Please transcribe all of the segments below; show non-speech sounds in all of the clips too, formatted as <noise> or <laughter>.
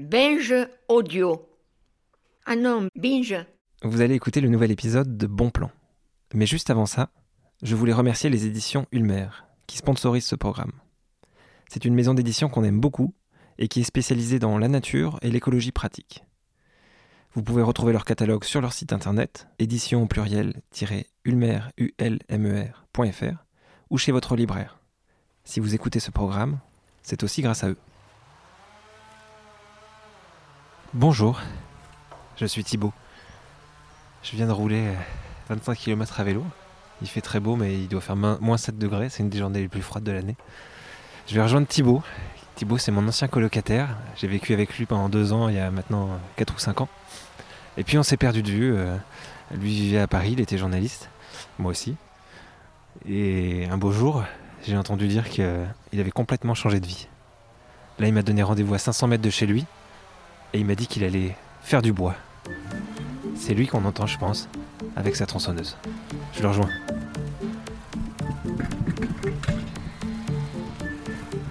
Binge audio. Ah non, binge. Vous allez écouter le nouvel épisode de Bon Plan. Mais juste avant ça, je voulais remercier les éditions Ulmer, qui sponsorisent ce programme. C'est une maison d'édition qu'on aime beaucoup et qui est spécialisée dans la nature et l'écologie pratique. Vous pouvez retrouver leur catalogue sur leur site internet, édition pluriel-ulmer.fr ou chez votre libraire. Si vous écoutez ce programme, c'est aussi grâce à eux. Bonjour, je suis Thibaut. Je viens de rouler euh, 25 km à vélo. Il fait très beau, mais il doit faire moins 7 degrés. C'est une des journées les plus froides de l'année. Je vais rejoindre Thibaut. Thibaut, c'est mon ancien colocataire. J'ai vécu avec lui pendant deux ans, il y a maintenant 4 ou 5 ans. Et puis on s'est perdu de vue. euh, Lui vivait à Paris, il était journaliste. Moi aussi. Et un beau jour, j'ai entendu dire qu'il avait complètement changé de vie. Là, il m'a donné rendez-vous à 500 mètres de chez lui. Et il m'a dit qu'il allait faire du bois. C'est lui qu'on entend, je pense, avec sa tronçonneuse. Je le rejoins.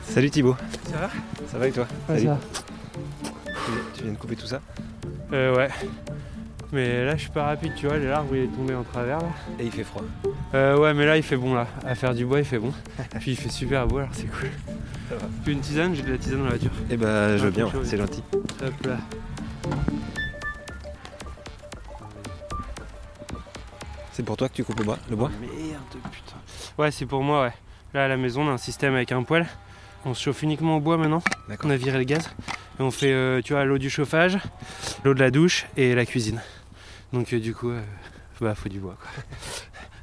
Salut Thibaut. Ça va? Ça va et toi? Ouais, Salut. ça va. Tu viens- Tu viens de couper tout ça? Euh, ouais. Mais là, je suis pas rapide, tu vois, l'arbre il est tombé en travers là. Et il fait froid. Euh, ouais, mais là, il fait bon là. À faire du bois, il fait bon. <laughs> Puis il fait super beau, alors c'est cool. Ça va. Tu veux une tisane? J'ai de la tisane dans la voiture. Eh ben, je veux Un bien, c'est gentil. Hop là. C'est pour toi que tu coupes le bois, le bois Merde, putain. Ouais, c'est pour moi, ouais. Là, à la maison, on a un système avec un poêle. On se chauffe uniquement au bois maintenant. On a viré le gaz. Et on fait, euh, tu vois, l'eau du chauffage, l'eau de la douche et la cuisine. Donc, euh, du coup, euh, bah, faut du bois, quoi.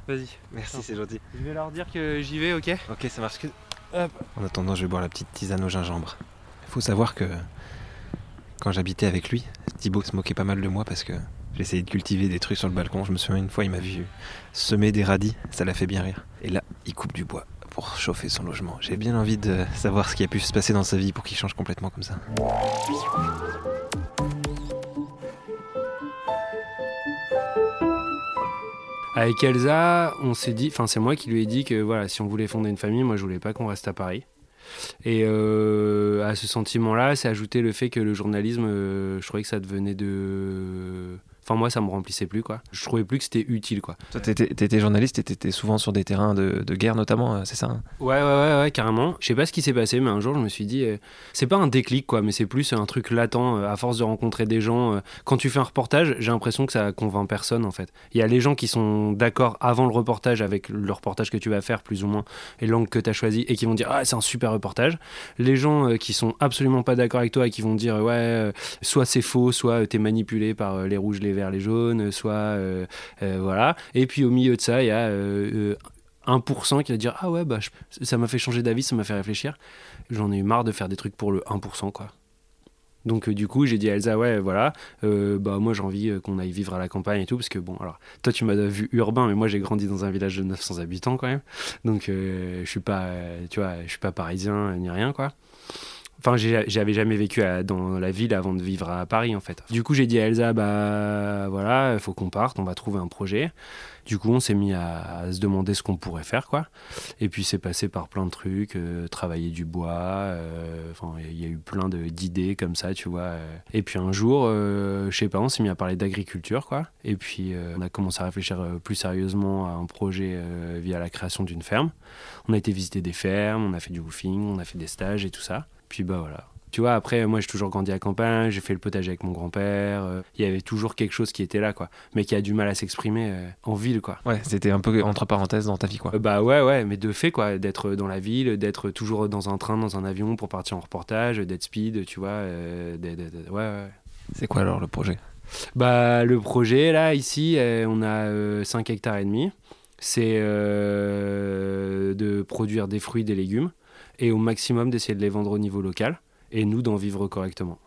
<laughs> Vas-y. Merci, c'est gentil. Je vais leur dire que j'y vais, ok? Ok, ça marche que. Hop. En attendant, je vais boire la petite tisane au gingembre. Il faut savoir que quand j'habitais avec lui, Thibaut se moquait pas mal de moi parce que j'essayais de cultiver des trucs sur le balcon. Je me souviens une fois, il m'a vu semer des radis, ça l'a fait bien rire. Et là, il coupe du bois pour chauffer son logement. J'ai bien envie de savoir ce qui a pu se passer dans sa vie pour qu'il change complètement comme ça. Avec Elsa, on s'est dit, enfin c'est moi qui lui ai dit que voilà, si on voulait fonder une famille, moi je voulais pas qu'on reste à Paris. Et euh, à ce sentiment-là, c'est ajouté le fait que le journalisme, euh, je trouvais que ça devenait de, enfin moi ça me remplissait plus quoi. Je trouvais plus que c'était utile quoi. Toi, t'étais, t'étais journaliste et t'étais souvent sur des terrains de, de guerre notamment, euh, c'est ça hein? Ouais, ouais, ouais, ouais, carrément. Je sais pas ce qui s'est passé, mais un jour, je me suis dit, euh, c'est pas un déclic, quoi, mais c'est plus un truc latent, euh, à force de rencontrer des gens. euh, quand tu fais un reportage, j'ai l'impression que ça convainc personne, en fait. Il y a les gens qui sont d'accord avant le reportage avec le reportage que tu vas faire, plus ou moins, et l'angle que tu as choisi, et qui vont dire, ah, c'est un super reportage. Les gens qui sont absolument pas d'accord avec toi et qui vont dire, ouais, soit c'est faux, soit t'es manipulé par les rouges, les verts, les jaunes, soit, euh, euh, voilà. Et puis au milieu de ça, il y a euh, euh, 1% qui va dire ah ouais bah ça m'a fait changer d'avis ça m'a fait réfléchir. J'en ai eu marre de faire des trucs pour le 1% quoi. Donc euh, du coup j'ai dit à Elsa ouais voilà euh, bah moi j'ai envie euh, qu'on aille vivre à la campagne et tout parce que bon alors toi tu m'as vu urbain mais moi j'ai grandi dans un village de 900 habitants quand même. Donc euh, je suis pas euh, tu vois je suis pas parisien euh, ni rien quoi Enfin, j'avais jamais vécu dans la ville avant de vivre à Paris, en fait. Du coup, j'ai dit à Elsa, bah voilà, il faut qu'on parte, on va trouver un projet. Du coup, on s'est mis à, se demander ce qu'on pourrait faire, quoi. Et puis, c'est passé par plein de trucs, euh, travailler du bois, euh, enfin, il y a eu plein d'idées comme ça, tu vois. euh. Et puis, un jour, euh, je sais pas, on s'est mis à parler d'agriculture, quoi. Et puis, on a commencé à réfléchir plus sérieusement à un projet via la création d'une ferme. On a été visiter des fermes, on a fait du woofing, on a fait des stages et tout ça. Puis, bah voilà. Tu vois, après, moi, j'ai toujours grandi à campagne, j'ai fait le potager avec mon grand-père. euh, Il y avait toujours quelque chose qui était là, quoi. Mais qui a du mal à s'exprimer euh, en ville, quoi. Ouais, c'était un peu entre parenthèses dans ta vie quoi. Euh, Bah ouais, ouais, mais de fait, quoi. D'être dans la ville, d'être toujours dans un train, dans un avion pour partir en reportage, d'être speed, tu vois. ouais, ouais. C'est quoi alors le projet? Bah, le projet, là, ici, on a 5 hectares et demi. C'est de produire des fruits, des légumes, et au maximum d'essayer de les vendre au niveau local, et nous d'en vivre correctement.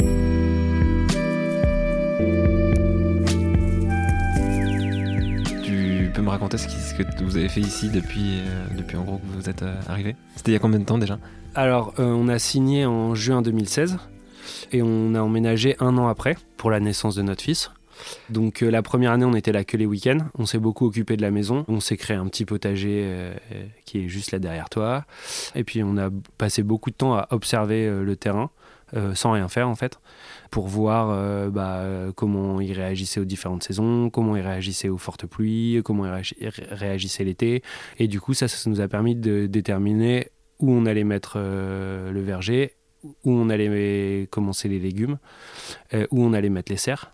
Tu peux me raconter ce, que vous avez fait ici depuis, euh, depuis en gros que vous êtes euh, arrivé? C'était il y a combien de temps déjà? Alors, euh, on a signé en juin 2016, et on a emménagé un an après, pour la naissance de notre fils. Donc euh, la première année, on était là que les week-ends. On s'est beaucoup occupé de la maison. On s'est créé un petit potager euh, euh, qui est juste là derrière toi. Et puis on a passé beaucoup de temps à observer le terrain, sans rien faire en fait, pour voir bah, comment ils réagissaient aux différentes saisons, comment ils réagissaient aux fortes pluies, comment ils réagi- réagissaient l'été. Et du coup, ça, ça nous a permis de déterminer où on allait mettre le verger, où on allait commencer les légumes, où on allait mettre les serres.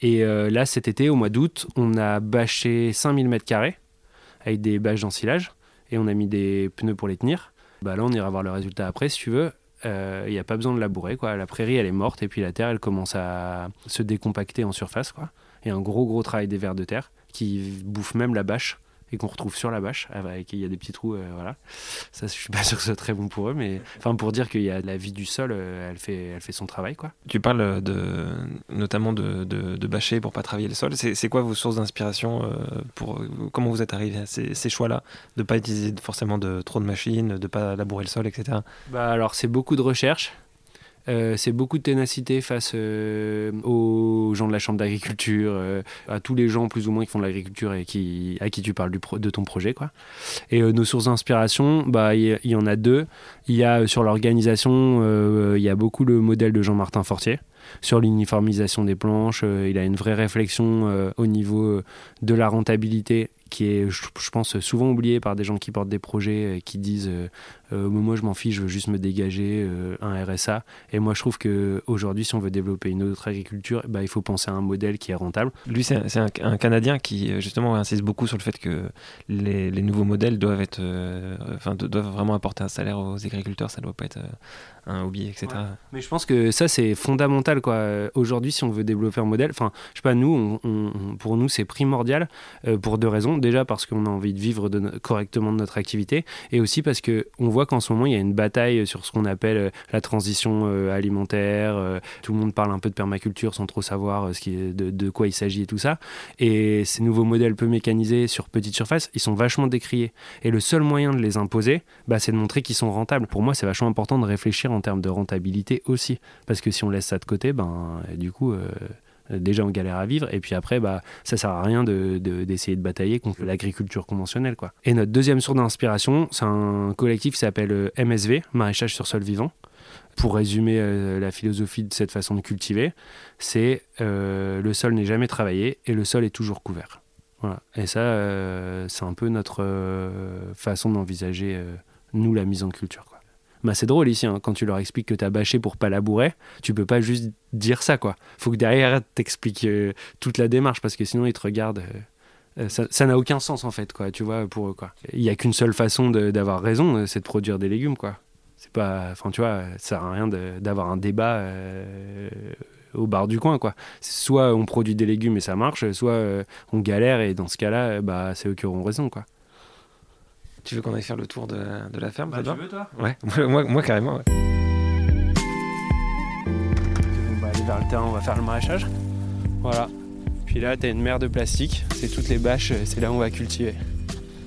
Et euh, là, cet été, au mois d'août, on a bâché 5000 mètres carrés avec des bâches d'ensilage et on a mis des pneus pour les tenir. Bah là, on ira voir le résultat après si tu veux. Il n'y a pas besoin de labourer. Quoi. La prairie, elle est morte et puis la terre, elle commence à se décompacter en surface. Quoi. Et un gros, gros travail des vers de terre qui bouffe même la bâche et qu'on retrouve sur la bâche. Avec, il y a des petits trous. euh, voilà. Ça, je suis pas sûr que ce soit très bon pour eux, mais enfin, pour dire qu'il y a la vie du sol, euh, elle, fait, elle fait son travail. Quoi. Tu parles de, notamment de, de, de bâcher pour pas travailler le sol. C'est c'est quoi vos sources d'inspiration euh, pour Comment vous êtes arrivé à ces, ces choix-là? De pas utiliser forcément de, trop de machines, de pas labourer le sol, etc. Bah alors c'est beaucoup de recherche, euh, c'est beaucoup de ténacité face euh, aux gens de la chambre d'agriculture, euh, à tous les gens plus ou moins qui font de l'agriculture et qui, à qui tu parles du de ton projet. Quoi. Et nos sources d'inspiration, bah, il y, il y en a deux. Il y a sur l'organisation, il y a beaucoup le modèle de Jean-Martin Fortier. Sur l'uniformisation des planches, il a une vraie réflexion au niveau de la rentabilité qui est, je, je pense, souvent oubliée par des gens qui portent des projets et qui disent euh, moi je m'en fiche, je veux juste me dégager euh, un RSA. Et moi je trouve que aujourd'hui, si on veut développer une autre agriculture, bah, il faut penser à un modèle qui est rentable. Lui, c'est un, c'est un- un Canadien qui euh, justement insiste beaucoup sur le fait que les, les nouveaux modèles doivent être, euh, enfin, doivent vraiment apporter un salaire aux agriculteurs. Ça doit pas être un hobby, etc. Ouais. Mais je pense que ça c'est fondamental quoi. Aujourd'hui, si on veut développer un modèle, enfin, je sais pas, nous, on- on- on- pour nous, c'est primordial pour deux raisons. Déjà parce qu'on a envie de vivre de correctement de notre activité, et aussi parce que on voit qu'en ce moment il y a une bataille sur ce qu'on appelle euh, la transition euh, alimentaire. euh, tout le monde parle un peu de permaculture sans trop savoir de, quoi il s'agit et tout ça. Et ces nouveaux modèles peu mécanisés sur petite surface, ils sont vachement décriés. Et le seul moyen de les imposer, bah, c'est de montrer qu'ils sont rentables. Pour moi, c'est vachement important de réfléchir en termes de rentabilité aussi. Parce que si on laisse ça de côté, ben, du coup, déjà on galère à vivre. Et puis après, bah, ça sert à rien de- de- d'essayer de, batailler contre l'agriculture conventionnelle. Quoi. Et notre deuxième source d'inspiration, c'est un collectif qui s'appelle euh, MSV, Maraîchage sur sol vivant. Pour résumer euh, la philosophie de cette façon de cultiver, c'est euh, le sol n'est jamais travaillé et le sol est toujours couvert. Voilà. Et ça, c'est un peu notre façon d'envisager, nous, la mise en culture. Bah, c'est drôle ici, hein, quand tu leur expliques que tu as bâché pour pas labourer, tu peux pas juste dire ça. quoi. faut que derrière, t'expliques euh, toute la démarche parce que sinon, ils te regardent. euh, euh, ça n'a aucun sens en fait, quoi, tu vois, pour eux. Quoi. Il n'y a qu'une seule façon d'avoir raison, euh, c'est de produire des légumes. quoi. C'est pas. Enfin, tu vois, ça sert à rien d'avoir un débat. au bar du coin quoi. Soit on produit des légumes et ça marche, soit on galère et dans ce cas-là, bah, c'est eux qui auront raison. Quoi. Tu veux qu'on aille faire le tour de, de la ferme te va veux toi Ouais, <laughs> moi, moi carrément. ouais. On va aller vers le terrain, on va faire le maraîchage. Voilà. Puis là, tu as une mer de plastique, c'est toutes les bâches, euh, c'est là où on va cultiver.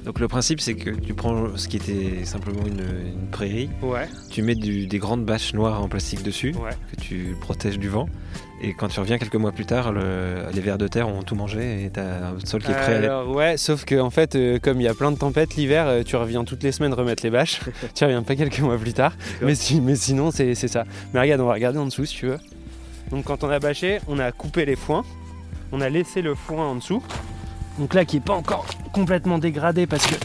Donc le principe, c'est que tu prends ce qui était simplement une, une prairie, Ouais, tu mets du- des grandes bâches noires en plastique dessus, ouais. que tu protèges du vent. Et quand tu reviens quelques mois plus tard, le- les vers de terre ont tout mangé et t'as un sol qui est prêt à aller. Ouais, sauf que en fait, euh, comme il y a plein de tempêtes l'hiver, euh, tu reviens toutes les semaines remettre les bâches. <laughs> tu reviens pas quelques mois plus tard. Mais, si- mais sinon, c'est c'est ça. Mais regarde, on va regarder en dessous si tu veux. Donc, quand on a bâché, on a coupé les foins. On a laissé le foin en dessous. Donc là, qui est pas encore complètement dégradé parce que.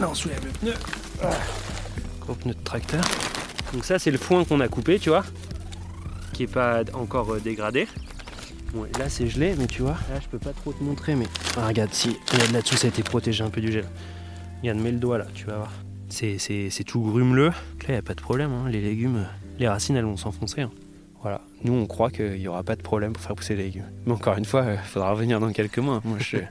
Là, on soulève le pneu. Ah. Gros pneu de tracteur. Donc, ça, c'est le foin qu'on a coupé, tu vois. Qui est pas encore euh, dégradé. Bon, là c'est gelé, mais tu vois, là je peux pas trop te montrer, mais. Ah, regarde, si, regarde là-dessous, ça a été protégé un peu du gel. Regarde, mets le doigt là, tu vas voir. C'est, tout grumeleux. Donc Là, y a pas de problème, hein, les légumes, euh, les racines elles vont s'enfoncer. hein. Nous on croit qu'il y aura pas de problème pour faire pousser les légumes. Mais encore une fois, il faudra revenir dans quelques mois. Moi je. <laughs>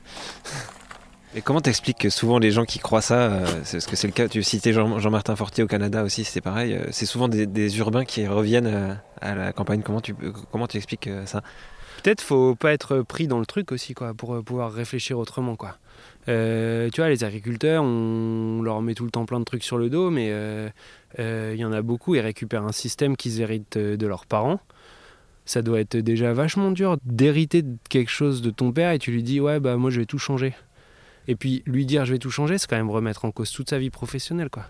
Et comment t'expliques que souvent les gens qui croient ça, euh, c'est parce que c'est le cas, tu citais Jean- Jean-Martin Fortier au Canada aussi, c'est pareil, euh, c'est souvent des, des urbains qui reviennent euh, à la campagne. Comment tu, comment tu expliques euh, ça? Peut-être faut pas être pris dans le truc aussi quoi pour euh, pouvoir réfléchir autrement quoi. Euh, tu vois les agriculteurs on leur met tout le temps plein de trucs sur le dos mais euh, euh, il y en a beaucoup ils récupèrent un système qu'ils héritent euh, de leurs parents. Ça doit être déjà vachement dur d'hériter de quelque chose de ton père et tu lui dis ouais bah moi je vais tout changer. Et puis lui dire je vais tout changer c'est quand même remettre en cause toute sa vie professionnelle quoi.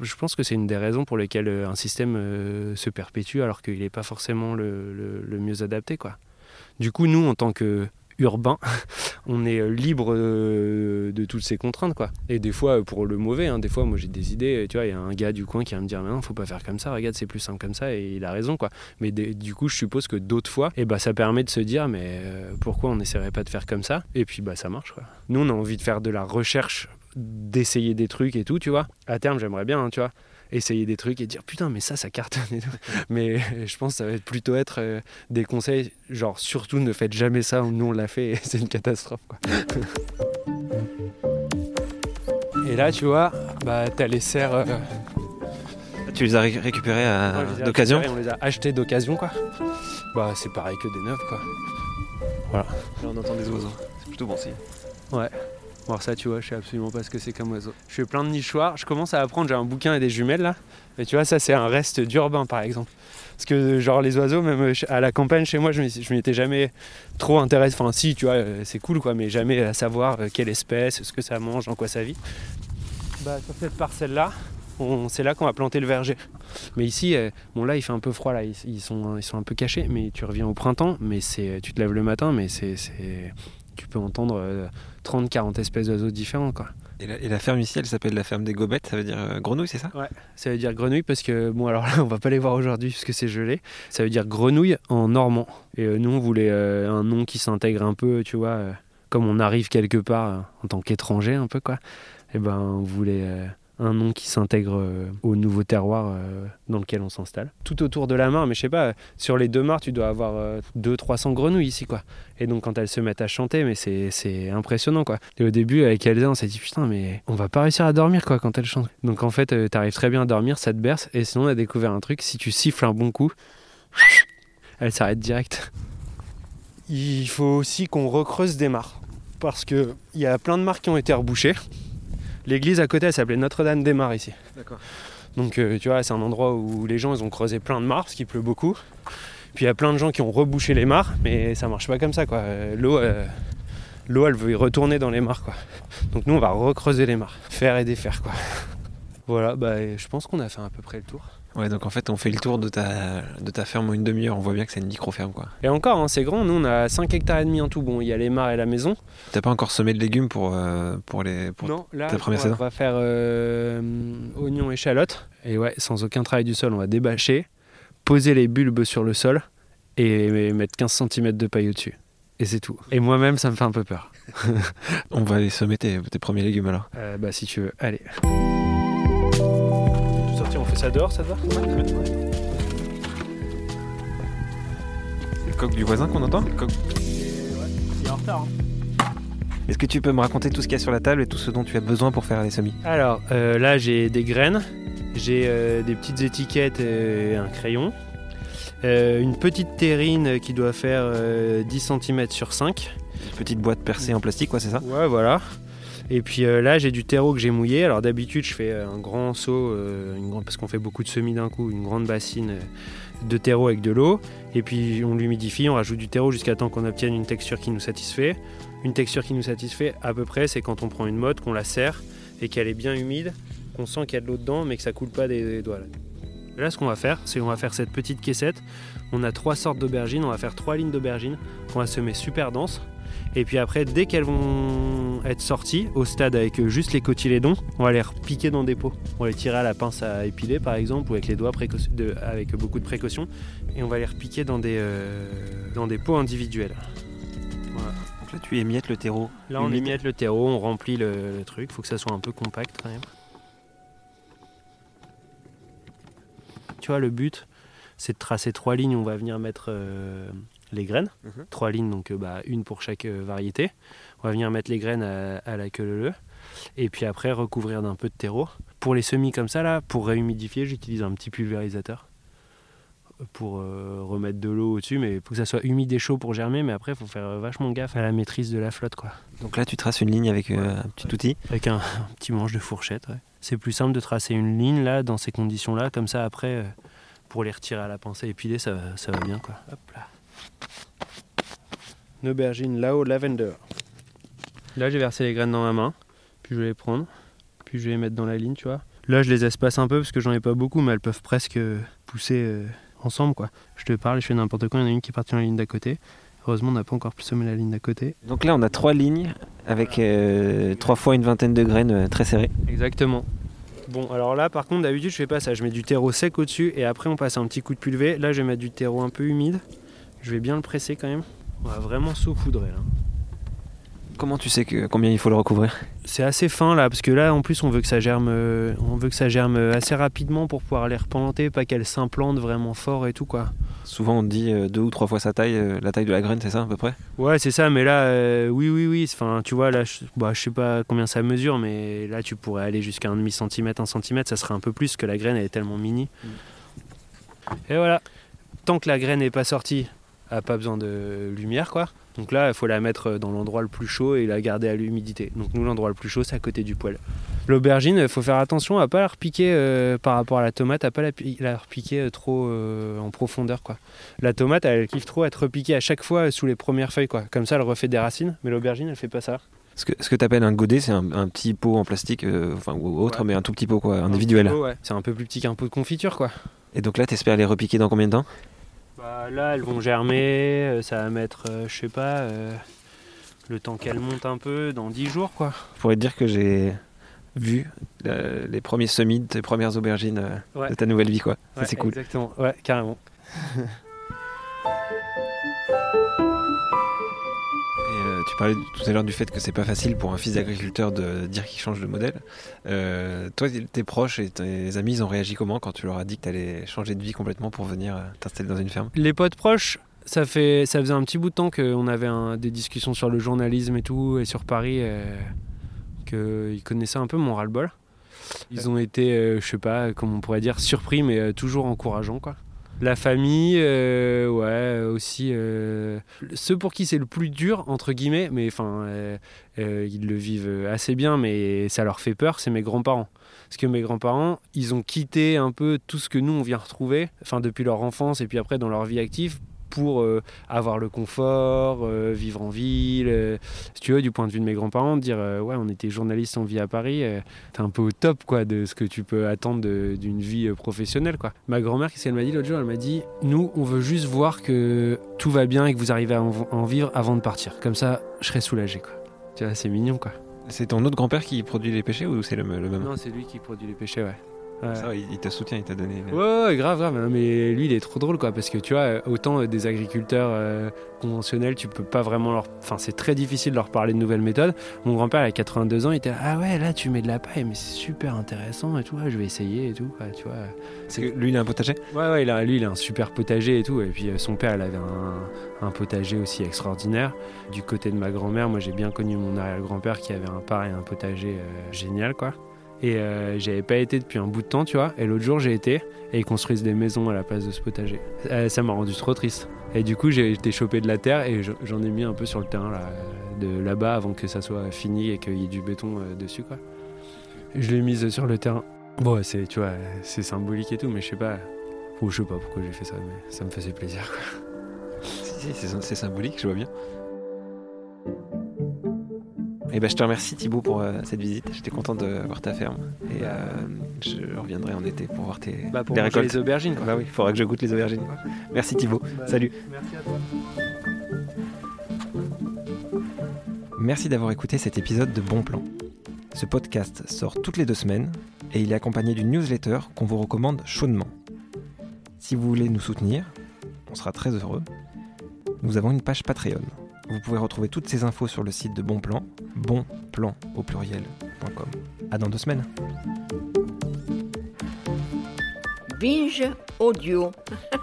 Je pense que c'est une des raisons pour lesquelles euh, un système euh, se perpétue alors qu'il n'est pas forcément le, le- mieux adapté. Quoi. Du coup, nous, en tant que urbain, <laughs> on est libre euh, de toutes ces contraintes. Quoi. Et des fois, pour le mauvais, hein, des fois, moi j'ai des idées. Tu vois, il y a un gars du coin qui va me dire Mais non, faut pas faire comme ça, regarde, c'est plus simple comme ça. Et il a raison. Quoi. Mais du coup, je suppose que d'autres fois, eh ben, ça permet de se dire Mais euh, pourquoi on n'essaierait pas de faire comme ça? Et puis, bah, ça marche. Quoi. Nous, on a envie de faire de la recherche, d'essayer des trucs et tout, tu vois. À terme, j'aimerais bien, hein, tu vois essayer des trucs et dire putain mais ça ça cartonne et <laughs> tout. mais je pense que ça va être plutôt être euh, des conseils genre surtout ne faites jamais ça nous on l'a fait et c'est une catastrophe quoi. et là tu vois bah t'as les serres euh, Tu les as ré- récupérés à- ouais, d'occasion récupérées, on les a achetés d'occasion quoi bah c'est pareil que des neuves quoi Là, on entend des oiseaux. C'est plutôt bon signe. Alors ça, tu vois, je sais absolument pas ce que c'est comme oiseau. Je fais plein de nichoirs, je commence à apprendre, j'ai un bouquin et des jumelles là. Mais tu vois, ça c'est un reste d'urbain par exemple. Parce que genre les oiseaux, même euh, à la campagne chez moi, je m'y étais jamais trop intéressé. Enfin si, tu vois, euh, c'est cool quoi, mais jamais à savoir euh, quelle espèce, ce que ça mange, dans quoi ça vit. Bah sur cette parcelle là, c'est là qu'on va planter le verger. Mais ici, bon là il fait un peu froid là, ils, sont, ils sont un peu cachés, mais tu reviens au printemps, mais tu te lèves le matin, mais c'est- tu peux entendre euh, 30-40 espèces d'oiseaux différents quoi. Et la, et la ferme ici, elle s'appelle la ferme des Gobettes, ça veut dire euh, grenouille, c'est ça? Ça veut dire grenouille parce que, bon, alors là, <laughs> on va pas les voir aujourd'hui parce que c'est gelé. Ça veut dire grenouille en normand. Et euh, nous, on voulait euh, un nom qui s'intègre un peu, tu vois, comme on arrive quelque part en tant qu'étranger, un peu, quoi. Et ben, on voulait un nom qui s'intègre euh, au nouveau terroir euh, dans lequel on s'installe. Tout autour de la mare, mais je sais pas, sur les deux mares, tu dois avoir 200-300 grenouilles ici, quoi. Et donc, quand elles se mettent à chanter, mais c'est impressionnant, quoi. Et au début, avec Elsa, on s'est dit, putain, mais on va pas réussir à dormir, quoi, quand elles chantent. Donc, en fait, euh, t'arrives très bien à dormir, ça te berce. Et sinon, on a découvert un truc, si tu siffles un bon coup, <laughs> elle s'arrête direct. Il faut aussi qu'on recreuse des mares. Parce qu'il y a plein de mares qui ont été rebouchées. L'église à côté, elle s'appelait Notre-Dame-des-Mares ici. D'accord. Donc euh, tu vois, c'est un endroit où les gens ils ont creusé plein de mares parce qu'il pleut beaucoup. Puis il y a plein de gens qui ont rebouché les mares, mais ça marche pas comme ça quoi. Euh, L'eau, euh, l'eau elle veut y retourner dans les mares quoi. Donc nous on va recreuser les mares, faire et défaire quoi. <laughs> Voilà, bah je pense qu'on a fait à peu près le tour. Ouais, donc en fait, on fait le tour de ta, de ta ferme en une demi-heure. On voit bien que c'est une micro-ferme, quoi. Et encore, hein, c'est grand, nous on a 5 hectares et demi en tout. Bon, il y a les mares et la maison. T'as pas encore semé de légumes pour, euh, pour les. Pour... non, là ta première on saison va faire euh, oignons, échalotes. Et ouais, sans aucun travail du sol, on va débâcher, poser les bulbes sur le sol et mettre 15 cm de paille au-dessus. Et c'est tout. Et moi-même, ça me fait un peu peur. <laughs> On va aller semer tes, tes premiers légumes alors. Euh, bah si tu veux, allez. Ça dehors, ça va C'est le coq du voisin qu'on entend Le coq- Il est en retard. Est-ce que tu peux me raconter tout ce qu'il y a sur la table et tout ce dont tu as besoin pour faire les semis? Alors euh, là, j'ai des graines, j'ai euh, des petites étiquettes et un crayon, euh, une petite terrine qui doit faire euh, 10 cm sur 5. Une petite boîte percée en plastique, quoi, c'est ça? Ouais, voilà. Et puis euh, là, j'ai du terreau que j'ai mouillé. Alors d'habitude, je fais euh, un grand seau, euh, une grande- parce qu'on fait beaucoup de semis d'un coup, une grande bassine euh, de terreau avec de l'eau. Et puis on l'humidifie, on rajoute du terreau jusqu'à temps qu'on obtienne une texture qui nous satisfait. Une texture qui nous satisfait à peu près, c'est quand on prend une motte, qu'on la serre et qu'elle est bien humide, qu'on sent qu'il y a de l'eau dedans, mais que ça coule pas des, doigts. Là. Là, ce qu'on va faire, c'est qu'on va faire cette petite caissette. On a trois sortes d'aubergines, on va faire trois lignes d'aubergines qu'on va semer super denses. Et puis après, dès qu'elles vont être sorties au stade avec euh, juste les cotylédons, on va les repiquer dans des pots. On va les tirer à la pince à épiler par exemple, ou avec les doigts de- avec beaucoup de précaution. Et on va les repiquer dans des, euh, dans des pots individuels. Voilà. Donc là, tu émiettes le terreau. Là, on humide. émiette le terreau, on remplit le, le truc. faut que ça soit un peu compact quand même. Tu vois, le but, c'est de tracer trois lignes. On va venir mettre euh, les graines. Mhm. Trois lignes, donc euh, bah, une pour chaque euh, variété. On va venir mettre les graines à, à la queue leu Et puis après, recouvrir d'un peu de terreau. Pour les semis comme ça, là, pour réhumidifier, j'utilise un petit pulvérisateur pour euh, remettre de l'eau au-dessus, mais il faut que ça soit humide et chaud pour germer, mais après il faut faire vachement gaffe à la maîtrise de la flotte quoi. Donc là, tu traces une ligne avec euh, un petit outil. Avec un, un petit manche de fourchette. ouais. C'est plus simple de tracer une ligne là, dans ces conditions-là, comme ça après, euh, pour les retirer à la pince et épiler, ça, va- ça va bien quoi. Hop là. Une aubergine là-haut, lavender. Là j'ai versé les graines dans ma main, puis je vais les prendre, puis je vais les mettre dans la ligne, tu vois. Là, je les espace un peu parce que j'en ai pas beaucoup, mais elles peuvent presque pousser euh, ensemble, quoi. Je te parle, je fais n'importe quoi. Il y en a une qui est partie dans la ligne d'à côté. Heureusement, on n'a pas encore semé la ligne d'à côté. Donc là, on a trois lignes avec euh, trois fois une vingtaine de graines euh, très serrées. Exactement. Bon, alors là, par contre, d'habitude, je fais pas ça. Je mets du terreau sec au-dessus et après, on passe un petit coup de pulvé. Là, je vais mettre du terreau un peu humide. Je vais bien le presser quand même. On va vraiment saupoudrer là. Comment tu sais que, combien il faut le recouvrir? C'est assez fin là, parce que là, en plus, on veut que ça germe, euh, on veut que ça germe assez rapidement pour pouvoir les replanter, pas qu'elles s'implantent vraiment fort et tout quoi. Souvent, on dit euh, deux ou trois fois sa taille, euh, la taille de la graine, c'est ça à peu près? Ouais, c'est ça, mais là, euh, oui, oui, oui. Enfin, tu vois, là, je, bah, je sais pas combien ça mesure, mais là, tu pourrais aller jusqu'à un demi centimètre, un centimètre, ça serait un peu plus que la graine elle est tellement mini. Et voilà. Tant que la graine n'est pas sortie, a pas besoin de lumière, quoi. Donc là, il faut la mettre dans l'endroit le plus chaud et la garder à l'humidité. Donc nous, l'endroit le plus chaud, c'est à côté du poêle. L'aubergine, il faut faire attention à pas la repiquer euh, par rapport à la tomate, à pas la, pi- la repiquer euh, trop euh, en profondeur, quoi. La tomate, elle kiffe trop être repiquée à chaque fois sous les premières feuilles, quoi. Comme ça, elle refait des racines, mais l'aubergine, elle fait pas ça. Ce que, ce que tu appelles un godet, c'est un, un petit pot en plastique, euh, enfin ou autre, Ouais. mais un tout petit pot, quoi, individuel. Ouais. C'est un peu plus petit qu'un pot de confiture, quoi. Et donc là, t'espères les repiquer dans combien de temps? Bah, là, elles vont germer, euh, ça va mettre, euh, je sais pas, euh, le temps qu'elles montent un peu, dans 10 jours, quoi. Je pourrais te dire que j'ai vu euh, les premiers semis de tes premières aubergines euh, Ouais. de ta nouvelle vie, quoi. Ouais, c'est cool. Exactement, ouais, carrément. <laughs> Tu parlais tout à l'heure du fait que c'est pas facile pour un fils d'agriculteur de dire qu'il change de modèle. Euh, toi, tes proches et tes amis, ils ont réagi comment quand tu leur as dit que tu allais changer de vie complètement pour venir euh, t'installer dans une ferme? Les potes proches, ça, fait, ça faisait un petit bout de temps qu'on avait un- des discussions sur le journalisme et tout, et sur Paris, euh, qu'ils connaissaient un peu mon ras-le-bol. Ils ont été, euh, je sais pas, comment on pourrait dire, surpris, mais toujours encourageants, quoi. La famille, euh, ouais, aussi. euh, ceux pour qui c'est le plus dur, entre guillemets, mais enfin, euh, ils le vivent assez bien, mais ça leur fait peur, c'est mes grands-parents. Parce que mes grands-parents, ils ont quitté un peu tout ce que nous, on vient retrouver, enfin, depuis leur enfance et puis après dans leur vie active, pour euh, avoir le confort, euh, vivre en ville. euh, si tu veux, du point de vue de mes grands-parents, dire euh, ouais, on était journaliste, on vit à Paris, euh, t'es un peu au top quoi de ce que tu peux attendre d'une vie professionnelle quoi. Ma grand-mère, qu'est-ce qu'elle m'a dit l'autre jour? Elle m'a dit nous, on veut juste voir que tout va bien et que vous arrivez à en, en vivre avant de partir. Comme ça, je serai soulagé quoi. Tu vois, c'est mignon quoi. C'est ton autre grand-père qui produit les péchés ou c'est le, le même? Non, c'est lui qui produit les péchés, ouais. Ouais. Ça, il, te soutient, il t'a donné. Ouais, ouais, ouais, grave, grave. Mais lui, il est trop drôle, quoi. Parce que tu vois, autant des agriculteurs euh, conventionnels, tu peux pas vraiment leur. Enfin, c'est très difficile de leur parler de nouvelles méthodes. Mon grand-père, il a 82 ans, il était là, ah ouais, là, tu mets de la paille, mais c'est super intéressant et tout. ouais, je vais essayer et tout. quoi, tu vois. Parce que lui, il a un potager? Ouais, ouais, il a, lui, il a un super potager et tout. Et puis euh, son père, il avait un, un potager aussi extraordinaire. Du côté de ma grand-mère, moi, j'ai bien connu mon arrière-grand-père qui avait un pareil, un potager euh, génial, quoi. Et euh, j'avais pas été depuis un bout de temps, tu vois. Et l'autre jour, j'ai été et ils construisent des maisons à la place de ce potager. Euh, ça m'a rendu trop triste. Et du coup, j'ai été chopé de la terre et je- j'en ai mis un peu sur le terrain là, de là-bas avant que ça soit fini et qu'il y ait du béton euh, dessus, quoi. Je l'ai mise sur le terrain. Bon, c'est, tu vois, c'est symbolique et tout, mais je sais pas. Ou je sais pas pourquoi j'ai fait ça, mais ça me faisait plaisir. Quoi. <laughs> C'est symbolique, je vois bien. Et ben, je te remercie Thibaut pour euh, cette visite. J'étais content de voir ta ferme. Et euh, je reviendrai en été pour voir tes Bah, pour les manger récoltes. les aubergines. Quoi. Bah oui, il faudra que je goûte les aubergines. Merci Thibaut. Salut. Merci à toi. Merci d'avoir écouté cet épisode de Bon Plan. Ce podcast sort toutes les deux semaines et il est accompagné d'une newsletter qu'on vous recommande chaudement. Si vous voulez nous soutenir, on sera très heureux. Nous avons une page Patreon. Vous pouvez retrouver toutes ces infos sur le site de Bon Plan, bonplan au pluriel.com. À dans deux semaines. Binge audio. <laughs>